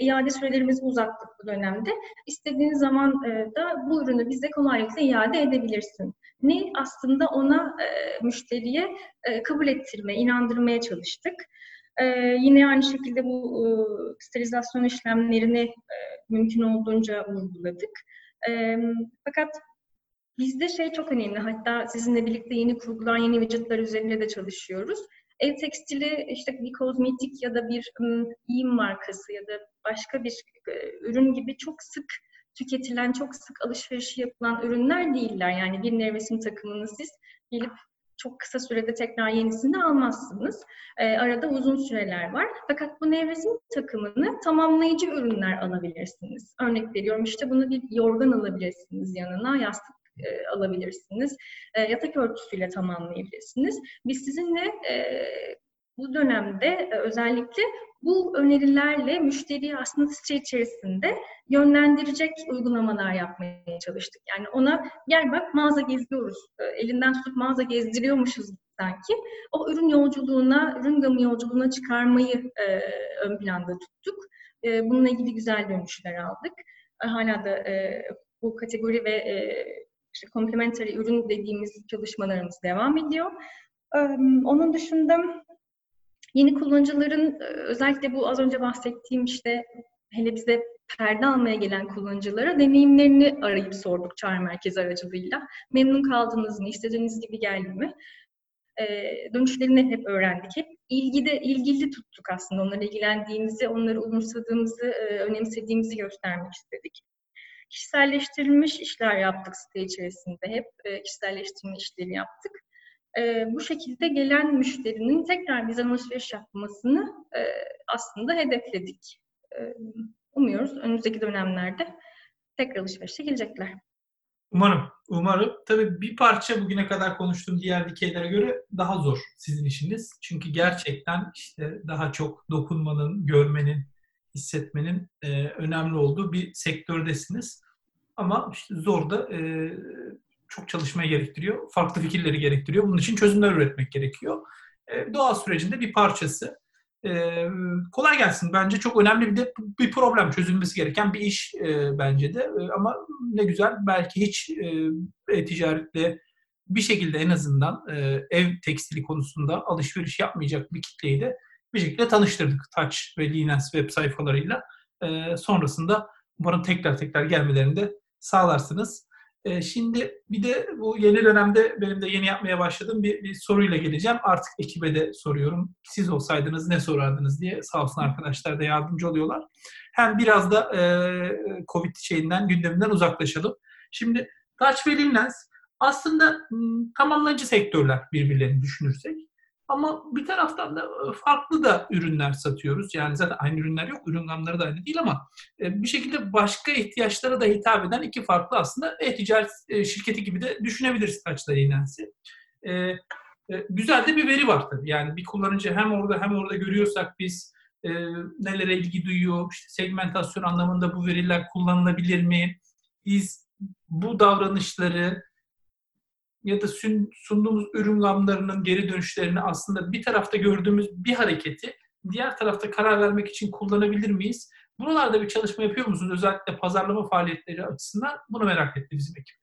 iade sürelerimizi uzattık bu dönemde. İstediğin zaman da bu ürünü bize kolaylıkla iade edebilirsin. Ne aslında ona e, müşteriye e, kabul ettirme, inandırmaya çalıştık. E, yine aynı şekilde bu sterilizasyon işlemlerini mümkün olduğunca vurguladık. Fakat bizde şey çok önemli. Hatta sizinle birlikte yeni kurgulan yeni vücutlar üzerinde de çalışıyoruz. Ev tekstili işte bir kozmetik ya da bir giyim markası ya da başka bir ürün gibi çok sık tüketilen, çok sık alışverişi yapılan ürünler değiller. Yani bir nevresim takımını siz gelip çok kısa sürede tekrar yenisini almazsınız. E, arada uzun süreler var. Fakat bu nevresim takımını tamamlayıcı ürünler alabilirsiniz. Örnek veriyorum işte bunu bir yorgan alabilirsiniz yanına, yastık e, alabilirsiniz. E, yatak örtüsüyle tamamlayabilirsiniz. Biz sizinle e, bu dönemde e, özellikle bu önerilerle müşteriyi aslında site içerisinde yönlendirecek uygulamalar yapmaya çalıştık. Yani ona gel bak mağaza geziyoruz, e, elinden tutup mağaza gezdiriyormuşuz sanki. O ürün yolculuğuna, ürün gamı yolculuğuna çıkarmayı e, ön planda tuttuk. E, bununla ilgili güzel dönüşler aldık. E, hala da e, bu kategori ve e, işte complementary ürün dediğimiz çalışmalarımız devam ediyor. E, onun dışında Yeni kullanıcıların e, özellikle bu az önce bahsettiğim işte hele bize perde almaya gelen kullanıcılara deneyimlerini arayıp sorduk çağrı merkezi aracılığıyla. Memnun kaldınız mı? İstediğiniz gibi geldi mi? Ee, dönüşlerini hep öğrendik. Hep ilgide, ilgili tuttuk aslında. Onlara ilgilendiğimizi, onları umursadığımızı, e, önemsediğimizi göstermek istedik. Kişiselleştirilmiş işler yaptık site içerisinde. Hep e, kişiselleştirme işleri yaptık e, bu şekilde gelen müşterinin tekrar bizden alışveriş yapmasını e, aslında hedefledik. E, umuyoruz önümüzdeki dönemlerde tekrar alışverişe gelecekler. Umarım, umarım. Tabii bir parça bugüne kadar konuştuğum diğer dikeylere göre daha zor sizin işiniz. Çünkü gerçekten işte daha çok dokunmanın, görmenin, hissetmenin e, önemli olduğu bir sektördesiniz. Ama işte zor da e, çok çalışmaya gerektiriyor. Farklı fikirleri gerektiriyor. Bunun için çözümler üretmek gerekiyor. E, doğa sürecinde bir parçası. E, kolay gelsin. Bence çok önemli bir de bir problem çözülmesi gereken bir iş e, bence de. E, ama ne güzel belki hiç e, ticaretle bir şekilde en azından e, ev tekstili konusunda alışveriş yapmayacak bir kitleyi de bir şekilde tanıştırdık Touch ve Linens web sayfalarıyla. E, sonrasında umarım tekrar tekrar gelmelerini de sağlarsınız. E, şimdi bir de bu yeni dönemde benim de yeni yapmaya başladığım bir, bir soruyla geleceğim. Artık ekibe de soruyorum. Siz olsaydınız ne sorardınız diye sağ olsun arkadaşlar da yardımcı oluyorlar. Hem biraz da e, Covid şeyinden, gündeminden uzaklaşalım. Şimdi Touch ve Linlens aslında tamamlayıcı sektörler birbirlerini düşünürsek. Ama bir taraftan da e, farklı da ürünler satıyoruz. Yani zaten aynı ürünler yok. Ürün gamları da aynı değil ama e, bir şekilde başka ihtiyaçlara da hitap eden iki farklı aslında e-ticaret e, şirketi gibi de düşünebiliriz Taç'la Eğlensi. Güzel de bir veri var tabii. Yani bir kullanıcı hem orada hem orada görüyorsak biz nelere ilgi duyuyor, işte segmentasyon anlamında bu veriler kullanılabilir mi? Biz bu davranışları ya da sunduğumuz ürün gamlarının geri dönüşlerini aslında bir tarafta gördüğümüz bir hareketi diğer tarafta karar vermek için kullanabilir miyiz? Buralarda bir çalışma yapıyor musunuz? Özellikle pazarlama faaliyetleri açısından bunu merak etti bizim ekip.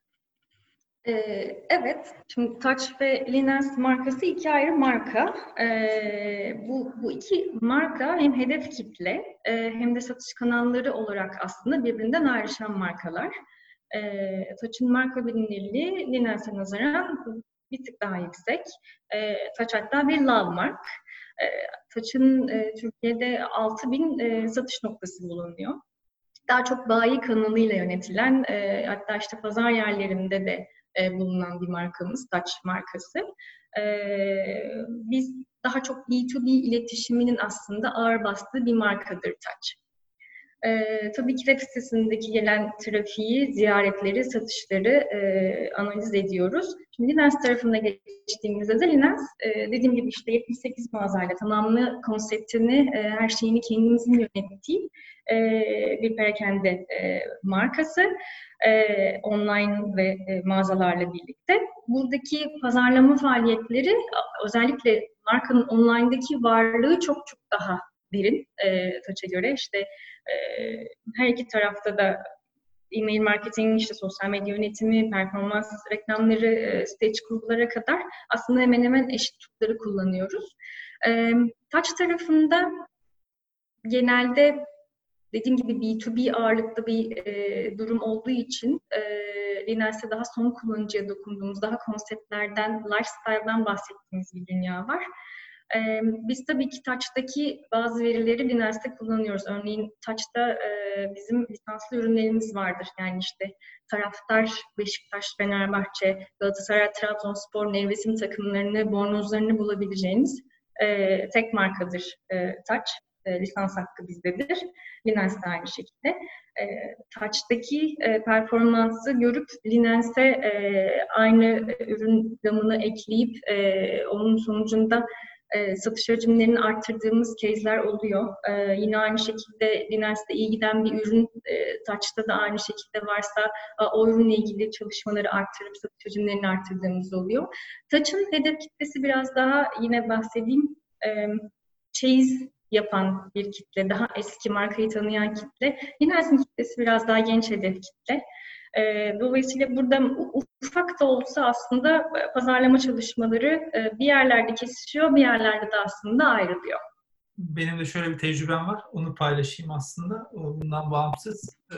Ee, evet, şimdi Touch ve Linens markası iki ayrı marka. Ee, bu, bu iki marka hem hedef kitle e, hem de satış kanalları olarak aslında birbirinden ayrışan markalar e, saçın marka bilinirliği Linens'e nazaran bir tık daha yüksek. E, saç hatta bir love mark. E, saçın e, Türkiye'de 6000 e, satış noktası bulunuyor. Daha çok bayi kanalıyla yönetilen, e, hatta işte pazar yerlerinde de e, bulunan bir markamız, Touch markası. E, biz daha çok B2B iletişiminin aslında ağır bastığı bir markadır Touch. Ee, tabii ki web sitesindeki gelen trafiği, ziyaretleri, satışları e, analiz ediyoruz. Şimdi Linens tarafına geçtiğimizde de Linens e, dediğim gibi işte 78 mağazayla tamamlı konseptini, e, her şeyini kendimizin yönettiği e, bir perakende e, markası. E, online ve e, mağazalarla birlikte. Buradaki pazarlama faaliyetleri özellikle markanın online'daki varlığı çok çok daha derin e, Touch'a göre. İşte e, her iki tarafta da e-mail marketing, işte sosyal medya yönetimi, performans reklamları, e, stage kurgulara kadar aslında hemen hemen eşit tutları kullanıyoruz. E, Touch tarafında genelde dediğim gibi B2B ağırlıklı bir e, durum olduğu için e, Linens'te daha son kullanıcıya dokunduğumuz, daha konseptlerden, lifestyle'dan bahsettiğimiz bir dünya var. E, biz tabii ki Touch'taki bazı verileri Linens'te kullanıyoruz. Örneğin Touch'ta e, bizim lisanslı ürünlerimiz vardır. Yani işte taraftar Beşiktaş, Fenerbahçe, Galatasaray, Trabzonspor, Nevresim takımlarını, bornozlarını bulabileceğiniz e, tek markadır e, Touch e, lisans hakkı bizdedir. Linens de aynı şekilde. E, Touch'taki e, performansı görüp Linens'e e, aynı ürün gamını ekleyip e, onun sonucunda e, satış hacimlerini arttırdığımız case'ler oluyor. E, yine aynı şekilde Linens'te iyi giden bir ürün e, Touch'ta da aynı şekilde varsa e, o ürünle ilgili çalışmaları arttırıp satış hacimlerini arttırdığımız oluyor. Touch'ın hedef kitlesi biraz daha yine bahsedeyim e, chase yapan bir kitle, daha eski markayı tanıyan kitle. Linens'in kitlesi biraz daha genç hedef kitle. E, dolayısıyla burada ufak da olsa aslında pazarlama çalışmaları e, bir yerlerde kesişiyor, bir yerlerde de aslında ayrılıyor. Benim de şöyle bir tecrübem var. Onu paylaşayım aslında. Bundan bağımsız. E,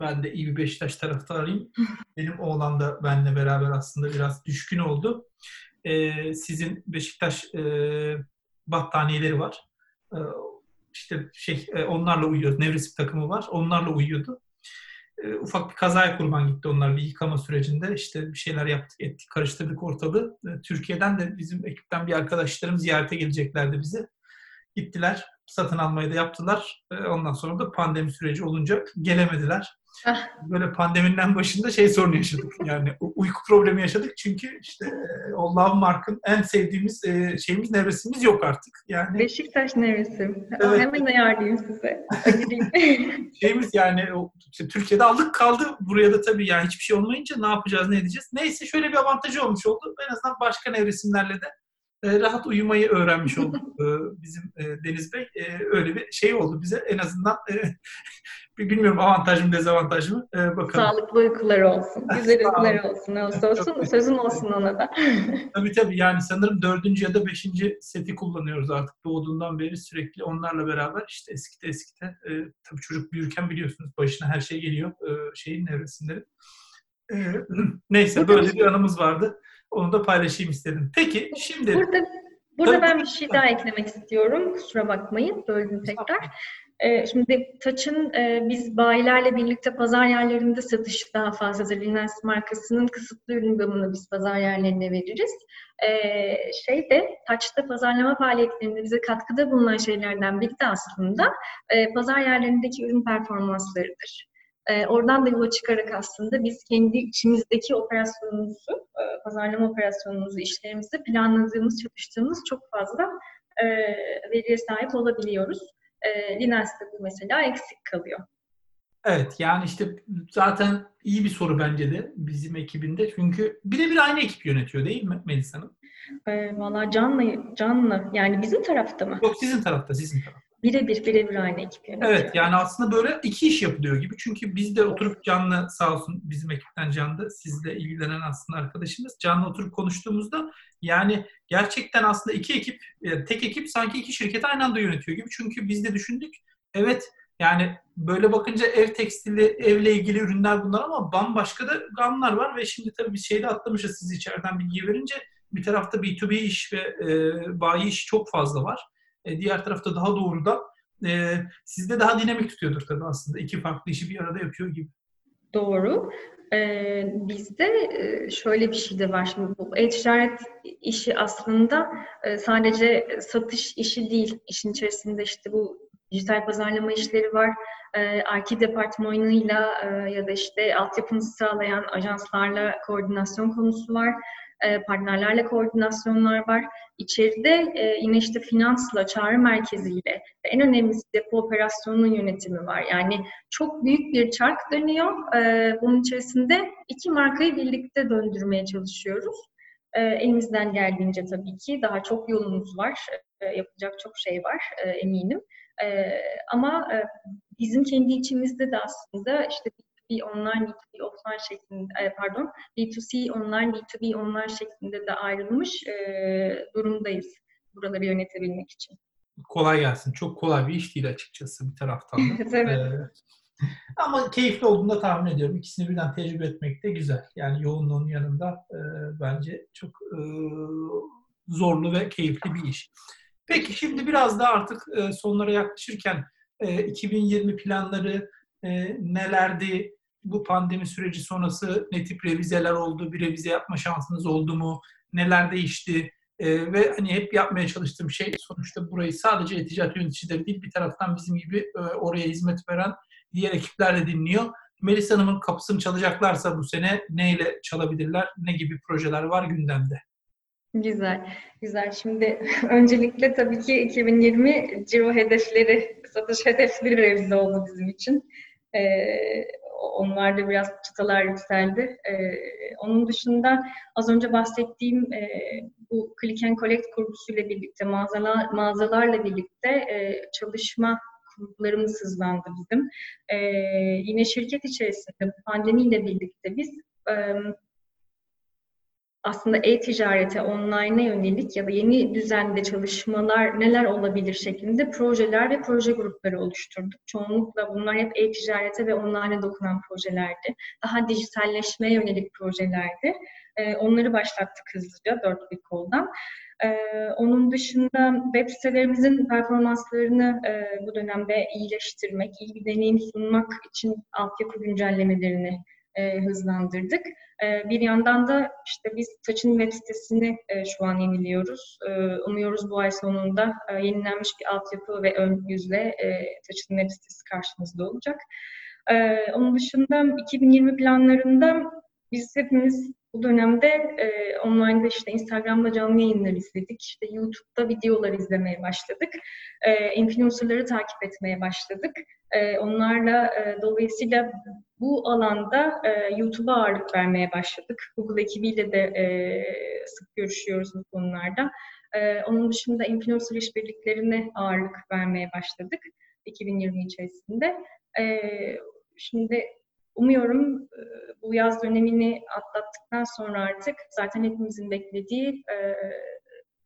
ben de iyi bir Beşiktaş taraftarıyım. Benim oğlan da benimle beraber aslında biraz düşkün oldu. E, sizin Beşiktaş battaniyeleri var. İşte şey onlarla uyuyordu. Nevresim takımı var. Onlarla uyuyordu e, ufak bir kazaya kurban gitti onlar bir yıkama sürecinde. İşte bir şeyler yaptık, ettik, karıştırdık ortalığı. E, Türkiye'den de bizim ekipten bir arkadaşlarım ziyarete geleceklerdi bize. Gittiler, satın almayı da yaptılar. E, ondan sonra da pandemi süreci olunca gelemediler. Ah. Böyle pandeminin başında şey sorunu yaşadık. Yani uyku problemi yaşadık çünkü işte e, Love Mark'ın en sevdiğimiz e, şeyimiz nevresimiz yok artık. Yani Beşiktaş nevresim. Evet. Hemen ayarlayayım size. şeyimiz yani işte Türkiye'de aldık kaldı. Buraya da tabii yani hiçbir şey olmayınca ne yapacağız, ne edeceğiz? Neyse şöyle bir avantajı olmuş oldu. En azından başka nevresimlerle de e, rahat uyumayı öğrenmiş olduk e, bizim e, Deniz Bey. Öyle bir şey oldu bize. En azından bilmiyorum avantaj mı dezavantaj mı bakalım. Sağlıklı uykular olsun. Güzel uykular olsun. Ne olsa olsun. Sözün olsun ona da. tabii tabii yani sanırım dördüncü ya da beşinci seti kullanıyoruz artık. Doğduğundan beri sürekli onlarla beraber işte eskite eskite tabii çocuk büyürken biliyorsunuz başına her şey geliyor şeyin nevresimleri. Neyse böyle bir anımız vardı. Onu da paylaşayım istedim. Peki şimdi... Burada, burada tabii, ben bir şey daha eklemek istiyorum. Kusura bakmayın. Böldüm tekrar. Ee, şimdi Taç'ın e, biz bayilerle birlikte pazar yerlerinde satışı daha fazladır. Linens markasının kısıtlı ürün gamını biz pazar yerlerine veririz. Ee, şey de Taç'ta pazarlama faaliyetlerinde bize katkıda bulunan şeylerden biri de aslında e, pazar yerlerindeki ürün performanslarıdır. E, oradan da yola çıkarak aslında biz kendi içimizdeki operasyonumuzu, e, pazarlama operasyonumuzu, işlerimizi planladığımız, çalıştığımız çok fazla e, veriye sahip olabiliyoruz. E, Linens'te bu mesela eksik kalıyor. Evet yani işte zaten iyi bir soru bence de bizim ekibinde. Çünkü birebir aynı ekip yönetiyor değil mi Melisa Hanım? E, Valla canlı, canlı. Yani bizim tarafta mı? Yok sizin tarafta, sizin tarafta. Birebir, birebir aynı ekip yönetiyor. Evet yani aslında böyle iki iş yapılıyor gibi. Çünkü biz de oturup Can'la sağ olsun bizim ekipten Can'da sizle ilgilenen aslında arkadaşımız. Can'la oturup konuştuğumuzda yani gerçekten aslında iki ekip, e, tek ekip sanki iki şirketi aynı anda yönetiyor gibi. Çünkü biz de düşündük. Evet yani böyle bakınca ev tekstili, evle ilgili ürünler bunlar ama bambaşka da gamlar var ve şimdi tabii bir şeyde atlamışız siz içeriden bilgi verince. Bir tarafta B2B iş ve e, bayi iş çok fazla var. E, diğer tarafta daha doğrudan e, sizde daha dinamik tutuyordur tabii aslında. iki farklı işi bir arada yapıyor gibi. Doğru. Ee, bizde e, şöyle bir şey de var. Şimdi bu e-ticaret işi aslında e, sadece satış işi değil. İşin içerisinde işte bu dijital pazarlama işleri var. E, IT departmanıyla ya da işte altyapımızı sağlayan ajanslarla koordinasyon konusu var. E, partnerlerle koordinasyonlar var. İçeride e, yine işte finansla, çağrı merkeziyle ve en önemlisi depo operasyonunun yönetimi var. Yani çok büyük bir çark dönüyor. E, bunun içerisinde iki markayı birlikte döndürmeye çalışıyoruz. Elimizden geldiğince tabii ki daha çok yolumuz var. Yapacak çok şey var eminim. Ama bizim kendi içimizde de aslında işte B2B online, B2B offline şeklinde, e, pardon, B2C online, B2B online şeklinde de ayrılmış e, durumdayız buraları yönetebilmek için. Kolay gelsin. Çok kolay bir iş değil açıkçası bir taraftan evet. Ee, ama keyifli olduğunu da tahmin ediyorum. İkisini birden tecrübe etmek de güzel. Yani yoğunluğun yanında e, bence çok e, zorlu ve keyifli bir iş. Peki şimdi biraz da artık e, sonlara yaklaşırken e, 2020 planları e, nelerdi? Bu pandemi süreci sonrası ne tip revizeler oldu? Bir revize yapma şansınız oldu mu? Neler değişti? E, ve hani hep yapmaya çalıştığım şey sonuçta burayı sadece e-ticaret yöneticileri değil bir taraftan bizim gibi e, oraya hizmet veren diğer ekipler de dinliyor. Melis Hanım'ın kapısını çalacaklarsa bu sene neyle çalabilirler? Ne gibi projeler var gündemde? Güzel, güzel. Şimdi öncelikle tabii ki 2020 ciro hedefleri, satış hedefleri revize oldu bizim için. Ee, onlarda biraz çıtalar yükseldi. Ee, onun dışında az önce bahsettiğim e, bu Click and Collect kurgusuyla birlikte, mağazalar, mağazalarla birlikte e, çalışma gruplarımız hızlandı bizim. E, yine şirket içerisinde pandemiyle birlikte biz e, aslında e-ticarete, online'a yönelik ya da yeni düzende çalışmalar neler olabilir şeklinde projeler ve proje grupları oluşturduk. Çoğunlukla bunlar hep e-ticarete ve online'a dokunan projelerdi. Daha dijitalleşmeye yönelik projelerdi. Ee, onları başlattık hızlıca dört bir koldan. Ee, onun dışında web sitelerimizin performanslarını e, bu dönemde iyileştirmek, iyi bir deneyim sunmak için altyapı güncellemelerini e, hızlandırdık. E, bir yandan da işte biz Taç'ın web sitesini e, şu an yeniliyoruz. E, umuyoruz bu ay sonunda e, yenilenmiş bir altyapı ve ön yüzle e, Taç'ın web sitesi karşımızda olacak. E, onun dışında 2020 planlarında biz hepimiz bu dönemde e, online'da işte Instagram'da canlı yayınlar izledik. İşte YouTube'da videolar izlemeye başladık. E, influencerları takip etmeye başladık. E, onlarla e, dolayısıyla bu alanda e, YouTube'a ağırlık vermeye başladık. Google ekibiyle de e, sık görüşüyoruz bu konularda. E, onun dışında influencer işbirliklerine ağırlık vermeye başladık 2020 içerisinde. E, şimdi umuyorum e, bu yaz dönemini atlattıktan sonra artık zaten hepimizin beklediği e,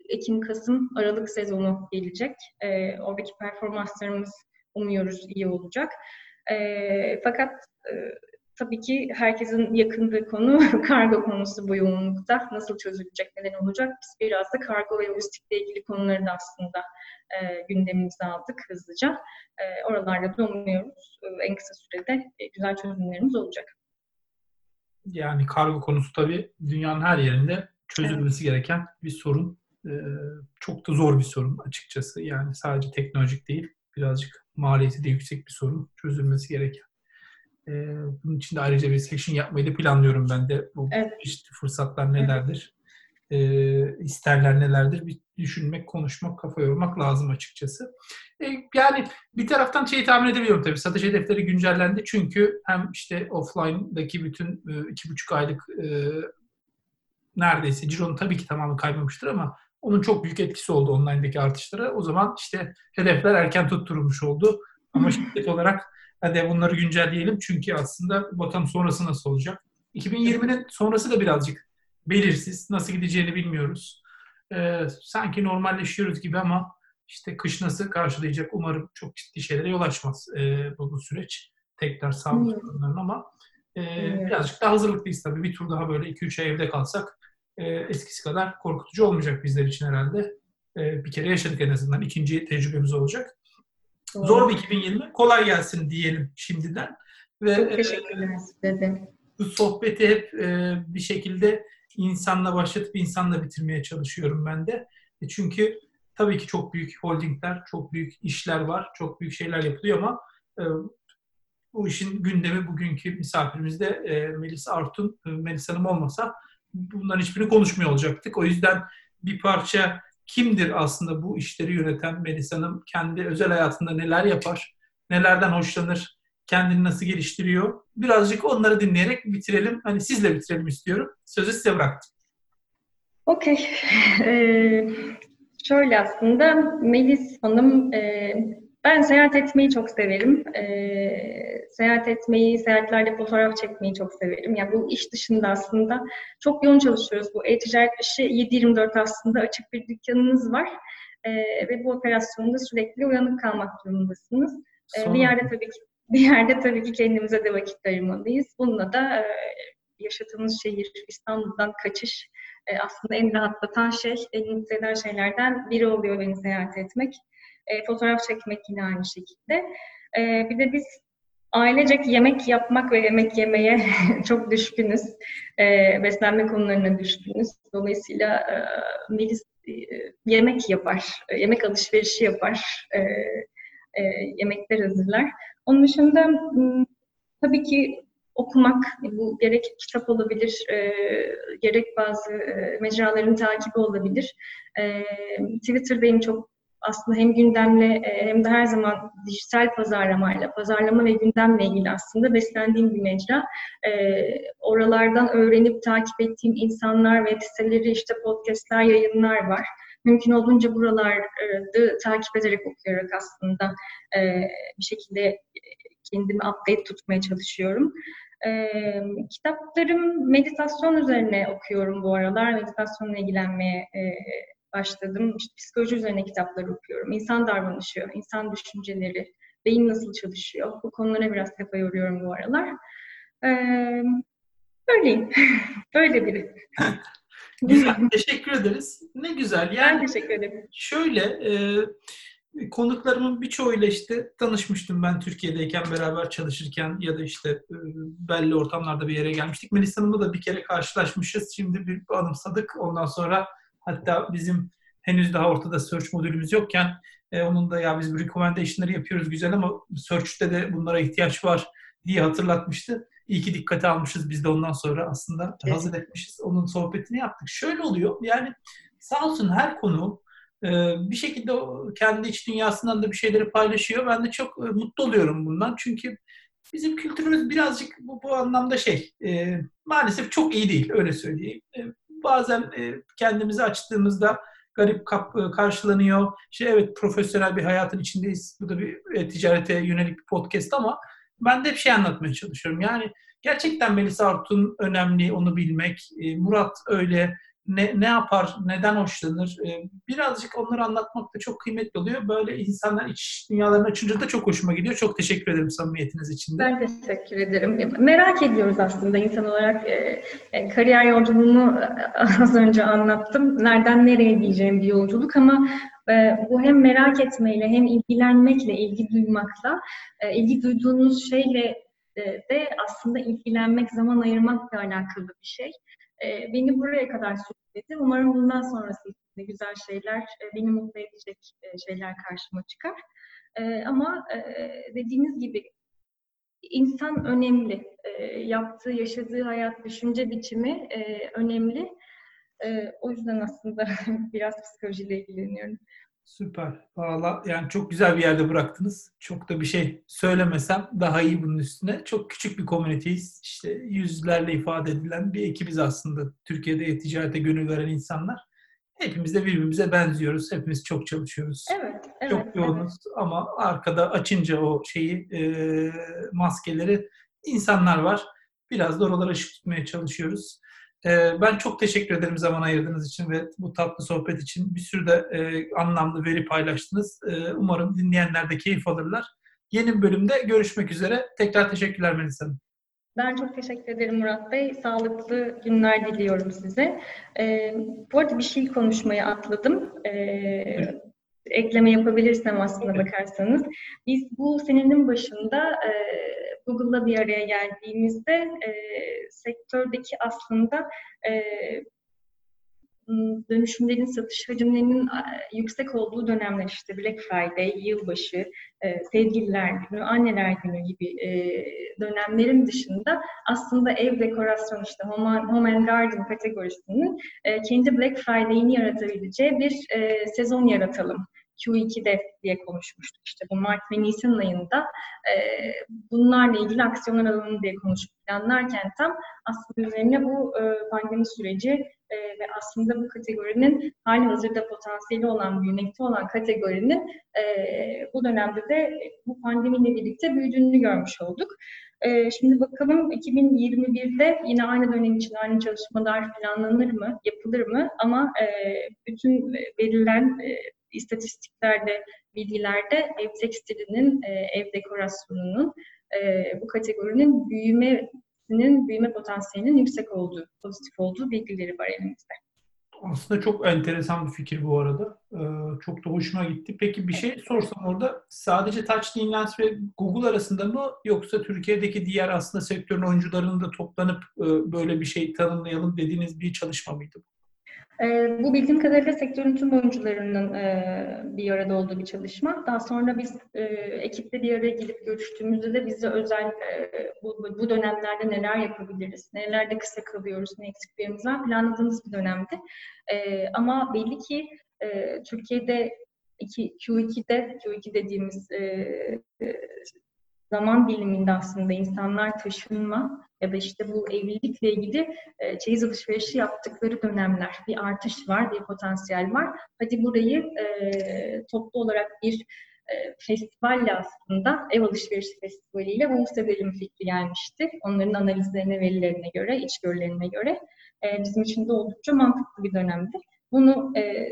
Ekim, Kasım, Aralık sezonu gelecek. E, oradaki performanslarımız umuyoruz iyi olacak. Fakat tabii ki herkesin yakındığı konu kargo konusu bu yoğunlukta. Nasıl çözülecek, neden olacak? Biz biraz da kargo ve lojistikle ilgili konuları da aslında e, gündemimize aldık hızlıca. E, oralarda da umuyoruz e, en kısa sürede e, güzel çözümlerimiz olacak. Yani kargo konusu tabii dünyanın her yerinde çözülmesi evet. gereken bir sorun. E, çok da zor bir sorun açıkçası. Yani sadece teknolojik değil, birazcık maliyeti de yüksek bir sorun çözülmesi gereken. E, bunun için de ayrıca bir section yapmayı da planlıyorum ben de. Bu evet. işte fırsatlar nelerdir, e, isterler nelerdir bir düşünmek, konuşmak, kafa yormak lazım açıkçası. E, yani bir taraftan şeyi tahmin edebiliyorum tabii. Satış hedefleri güncellendi çünkü hem işte offline'daki bütün e, iki buçuk aylık e, neredeyse cironun tabii ki tamamı kaymamıştır ama onun çok büyük etkisi oldu online'daki artışlara. O zaman işte hedefler erken tutturulmuş oldu. Ama şirket olarak hadi bunları güncelleyelim çünkü aslında bakalım sonrası nasıl olacak. 2020'nin sonrası da birazcık belirsiz. Nasıl gideceğini bilmiyoruz. Ee, sanki normalleşiyoruz gibi ama işte kış nasıl karşılayacak umarım çok ciddi şeylere yol açmaz e, bu, bu süreç. Tekrar sağlık sorunlarının ama e, evet. birazcık daha hazırlıklıyız tabii. Bir tur daha böyle 2-3 ay evde kalsak e, eskisi kadar korkutucu olmayacak bizler için herhalde. E, bir kere yaşadık en azından. ikinci tecrübemiz olacak. Doğru. Zor bir 2020. Kolay gelsin diyelim şimdiden. Ve, Çok teşekkürler size de. bu sohbeti hep e, bir şekilde insanla başlatıp insanla bitirmeye çalışıyorum ben de. E, çünkü tabii ki çok büyük holdingler, çok büyük işler var, çok büyük şeyler yapılıyor ama e, bu işin gündemi bugünkü misafirimizde e, Melis Artun, e, Melis Hanım olmasa bunların hiçbirini konuşmuyor olacaktık. O yüzden bir parça kimdir aslında bu işleri yöneten Melis Hanım? Kendi özel hayatında neler yapar? Nelerden hoşlanır? Kendini nasıl geliştiriyor? Birazcık onları dinleyerek bitirelim. Hani sizle bitirelim istiyorum. Sözü size bıraktım. Okey. Ee, şöyle aslında Melis Hanım, e, ben seyahat etmeyi çok severim. E, seyahat etmeyi, seyahatlerde fotoğraf çekmeyi çok severim. Yani bu iş dışında aslında çok yoğun çalışıyoruz. Bu e-ticaret işi 7-24 aslında açık bir dükkanınız var. E, ve bu operasyonda sürekli uyanık kalmak durumundasınız. E, bir yerde tabii ki bir yerde tabii ki kendimize de vakit ayırmalıyız. Bununla da e, yaşadığımız şehir İstanbul'dan kaçış e, aslında en rahatlatan şey, en mutlu eden şeylerden biri oluyor beni seyahat etmek. E, fotoğraf çekmek yine aynı şekilde. E, bir de biz ailecek yemek yapmak ve yemek yemeye çok düşkünüz. E, beslenme konularına düşkünüz. Dolayısıyla e, Melis e, yemek yapar, e, yemek alışverişi yapar, e, e, yemekler hazırlar. Onun dışında tabii ki okumak, bu gerek kitap olabilir, e, gerek bazı e, mecraların takibi olabilir. E, Twitter'dayım çok aslında hem gündemle e, hem de her zaman dijital pazarlamayla, pazarlama ve gündemle ilgili aslında beslendiğim bir mecra. E, oralardan öğrenip takip ettiğim insanlar, web siteleri, işte podcastler, yayınlar var. Mümkün olduğunca buraları takip ederek okuyarak aslında e, bir şekilde kendimi update tutmaya çalışıyorum. Ee, kitaplarım meditasyon üzerine okuyorum bu aralar. Meditasyonla ilgilenmeye e, başladım. İşte psikoloji üzerine kitaplar okuyorum. İnsan davranışı, insan düşünceleri, beyin nasıl çalışıyor? Bu konulara biraz kafa yoruyorum bu aralar. Ee, böyleyim. Böyle biri. güzel. Teşekkür ederiz. Ne güzel. Yani ben teşekkür ederim. Şöyle, e, konuklarımın birçoğuyla işte tanışmıştım ben Türkiye'deyken beraber çalışırken ya da işte e, belli ortamlarda bir yere gelmiştik. Melis Hanım'la da bir kere karşılaşmışız. Şimdi bir anımsadık. Ondan sonra hatta bizim henüz daha ortada search modülümüz yokken e, onun da ya biz bu recommendation'ları yapıyoruz güzel ama search'te de bunlara ihtiyaç var diye hatırlatmıştı. İyi ki dikkate almışız biz de ondan sonra aslında evet. hazır etmişiz. Onun sohbetini yaptık. Şöyle oluyor yani sağ olsun her konu ee, bir şekilde kendi iç dünyasından da bir şeyleri paylaşıyor. Ben de çok e, mutlu oluyorum bundan. Çünkü bizim kültürümüz birazcık bu, bu anlamda şey, e, maalesef çok iyi değil, öyle söyleyeyim. E, bazen e, kendimizi açtığımızda garip e, karşılanıyor. Şey evet profesyonel bir hayatın içindeyiz. Bu da bir e, ticarete yönelik bir podcast ama ben de bir şey anlatmaya çalışıyorum. Yani gerçekten Melisa Artun önemli, onu bilmek. Murat öyle, ne, ne yapar, neden hoşlanır? Ee, birazcık onları anlatmak da çok kıymetli oluyor. Böyle insanlar iç dünyalarını açınca da çok hoşuma gidiyor. Çok teşekkür ederim samimiyetiniz için de. Ben teşekkür ederim. Merak ediyoruz aslında insan olarak. E, e, kariyer yolculuğunu az önce anlattım. Nereden nereye diyeceğim bir yolculuk ama e, bu hem merak etmeyle hem ilgilenmekle, ilgi duymakla, ilgi duyduğunuz şeyle de aslında ilgilenmek, zaman ayırmakla alakalı bir şey. E, beni buraya kadar sürükledi. Umarım bundan sonrası için güzel şeyler, e, beni mutlu edecek e, şeyler karşıma çıkar. E, ama e, dediğiniz gibi insan önemli. E, yaptığı, yaşadığı hayat, düşünce biçimi önemli. O yüzden aslında biraz psikolojiyle ilgileniyorum. Süper. Valla yani çok güzel bir yerde bıraktınız. Çok da bir şey söylemesem daha iyi bunun üstüne. Çok küçük bir komüniteyiz. İşte yüzlerle ifade edilen bir ekibiz aslında. Türkiye'de ticarete gönül veren insanlar. Hepimiz de birbirimize benziyoruz. Hepimiz çok çalışıyoruz. Evet. evet çok yoğunuz evet. ama arkada açınca o şeyi e, maskeleri insanlar var. Biraz da oralara ışık tutmaya çalışıyoruz. Ee, ben çok teşekkür ederim zaman ayırdığınız için ve bu tatlı sohbet için. Bir sürü de e, anlamlı veri paylaştınız. E, umarım dinleyenler de keyif alırlar. Yeni bölümde görüşmek üzere. Tekrar teşekkürler Melisa Hanım. Ben çok teşekkür ederim Murat Bey. Sağlıklı günler diliyorum size. E, bu arada bir şey konuşmaya atladım. Evet. ekleme yapabilirsem aslında bakarsanız. Biz bu senenin başında e, Google'la bir araya geldiğimizde e, sektördeki aslında e, dönüşümlerin, satış hacimlerinin yüksek olduğu dönemler işte Black Friday, yılbaşı, e, sevgililer günü, anneler günü gibi e, dönemlerin dışında aslında ev dekorasyonu işte Home, Home and Garden kategorisinin e, kendi Black Friday'ini yaratabileceği bir sezon yaratalım. Q2'de diye konuşmuştuk. İşte bu Mart ve Nisan ayında e, bunlarla ilgili aksiyonlar alalım diye konuşup planlarken tam aslında üzerine bu e, pandemi süreci e, ve aslında bu kategorinin hali hazırda potansiyeli olan, büyümekte olan kategorinin e, bu dönemde de bu pandemiyle birlikte büyüdüğünü görmüş olduk. E, şimdi bakalım 2021'de yine aynı dönem için aynı çalışmalar planlanır mı, yapılır mı? Ama e, bütün verilen e, istatistiklerde, bilgilerde ev tekstilinin, e, ev dekorasyonunun e, bu kategorinin büyümesinin, büyüme potansiyelinin yüksek olduğu, pozitif olduğu bilgileri var elimizde. Aslında çok enteresan bir fikir bu arada. Ee, çok da hoşuma gitti. Peki bir şey sorsam orada sadece Touch Lens ve Google arasında mı yoksa Türkiye'deki diğer aslında sektörün oyuncularının da toplanıp e, böyle bir şey tanımlayalım dediğiniz bir çalışma mıydı bu? E, bu bildiğim kadarıyla sektörün tüm oyuncularının e, bir arada olduğu bir çalışma. Daha sonra biz e, ekiple bir araya gelip görüştüğümüzde de bize özel e, bu, bu dönemlerde neler yapabiliriz, nelerde kısa kalıyoruz, ne eksiklerimiz var planladığımız bir dönemdi. E, ama belli ki e, Türkiye'de iki, Q2'de, Q2 dediğimiz e, zaman diliminde aslında insanlar taşınma ya da işte bu evlilikle ilgili e, çeyiz alışverişi yaptıkları dönemler. Bir artış var, bir potansiyel var. Hadi burayı e, toplu olarak bir e, festivalle aslında ev alışverişi festivaliyle bu edelim fikri gelmişti. Onların analizlerine, verilerine göre, içgörülerine göre e, bizim için de oldukça mantıklı bir dönemdi. Bunu e,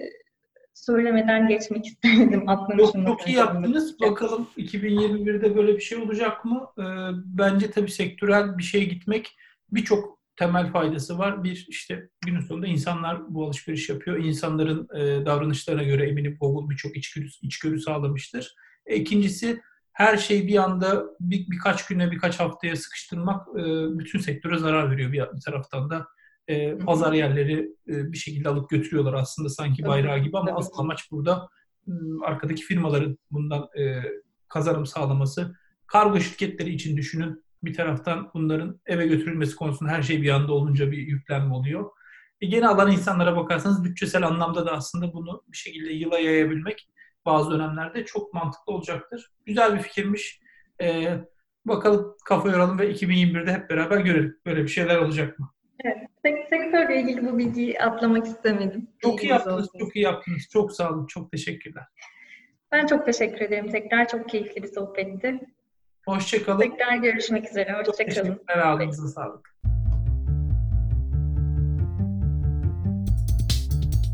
söylemeden geçmek istemedim. Çok, çok iyi yaptınız. Bakalım 2021'de böyle bir şey olacak mı? Ee, bence tabii sektörel bir şeye gitmek birçok temel faydası var. Bir işte günün sonunda insanlar bu alışveriş yapıyor. İnsanların e, davranışlarına göre eminim Google birçok içgörü, içgörü sağlamıştır. E, ikincisi her şey bir anda bir, birkaç güne birkaç haftaya sıkıştırmak e, bütün sektöre zarar veriyor bir, bir taraftan da e, pazar yerleri e, bir şekilde alıp götürüyorlar aslında sanki bayrağı gibi ama asıl amaç burada e, arkadaki firmaların bundan e, kazanım sağlaması. Kargo şirketleri için düşünün. Bir taraftan bunların eve götürülmesi konusunda her şey bir anda olunca bir yüklenme oluyor. E, gene alan insanlara bakarsanız bütçesel anlamda da aslında bunu bir şekilde yıla yayabilmek bazı dönemlerde çok mantıklı olacaktır. Güzel bir fikirmiş. E, bakalım kafa yoralım ve 2021'de hep beraber görelim. Böyle bir şeyler olacak mı? Evet, sektörle ilgili bu bilgiyi atlamak istemedim. Çok iyi yaptınız, olsun. çok iyi yaptınız. Çok sağ olun, çok teşekkürler. Ben çok teşekkür ederim. Tekrar çok keyifli bir sohbetti. Hoşçakalın. Tekrar görüşmek üzere. Hoşçakalın. Teşekkürler, ağzınıza sağlık.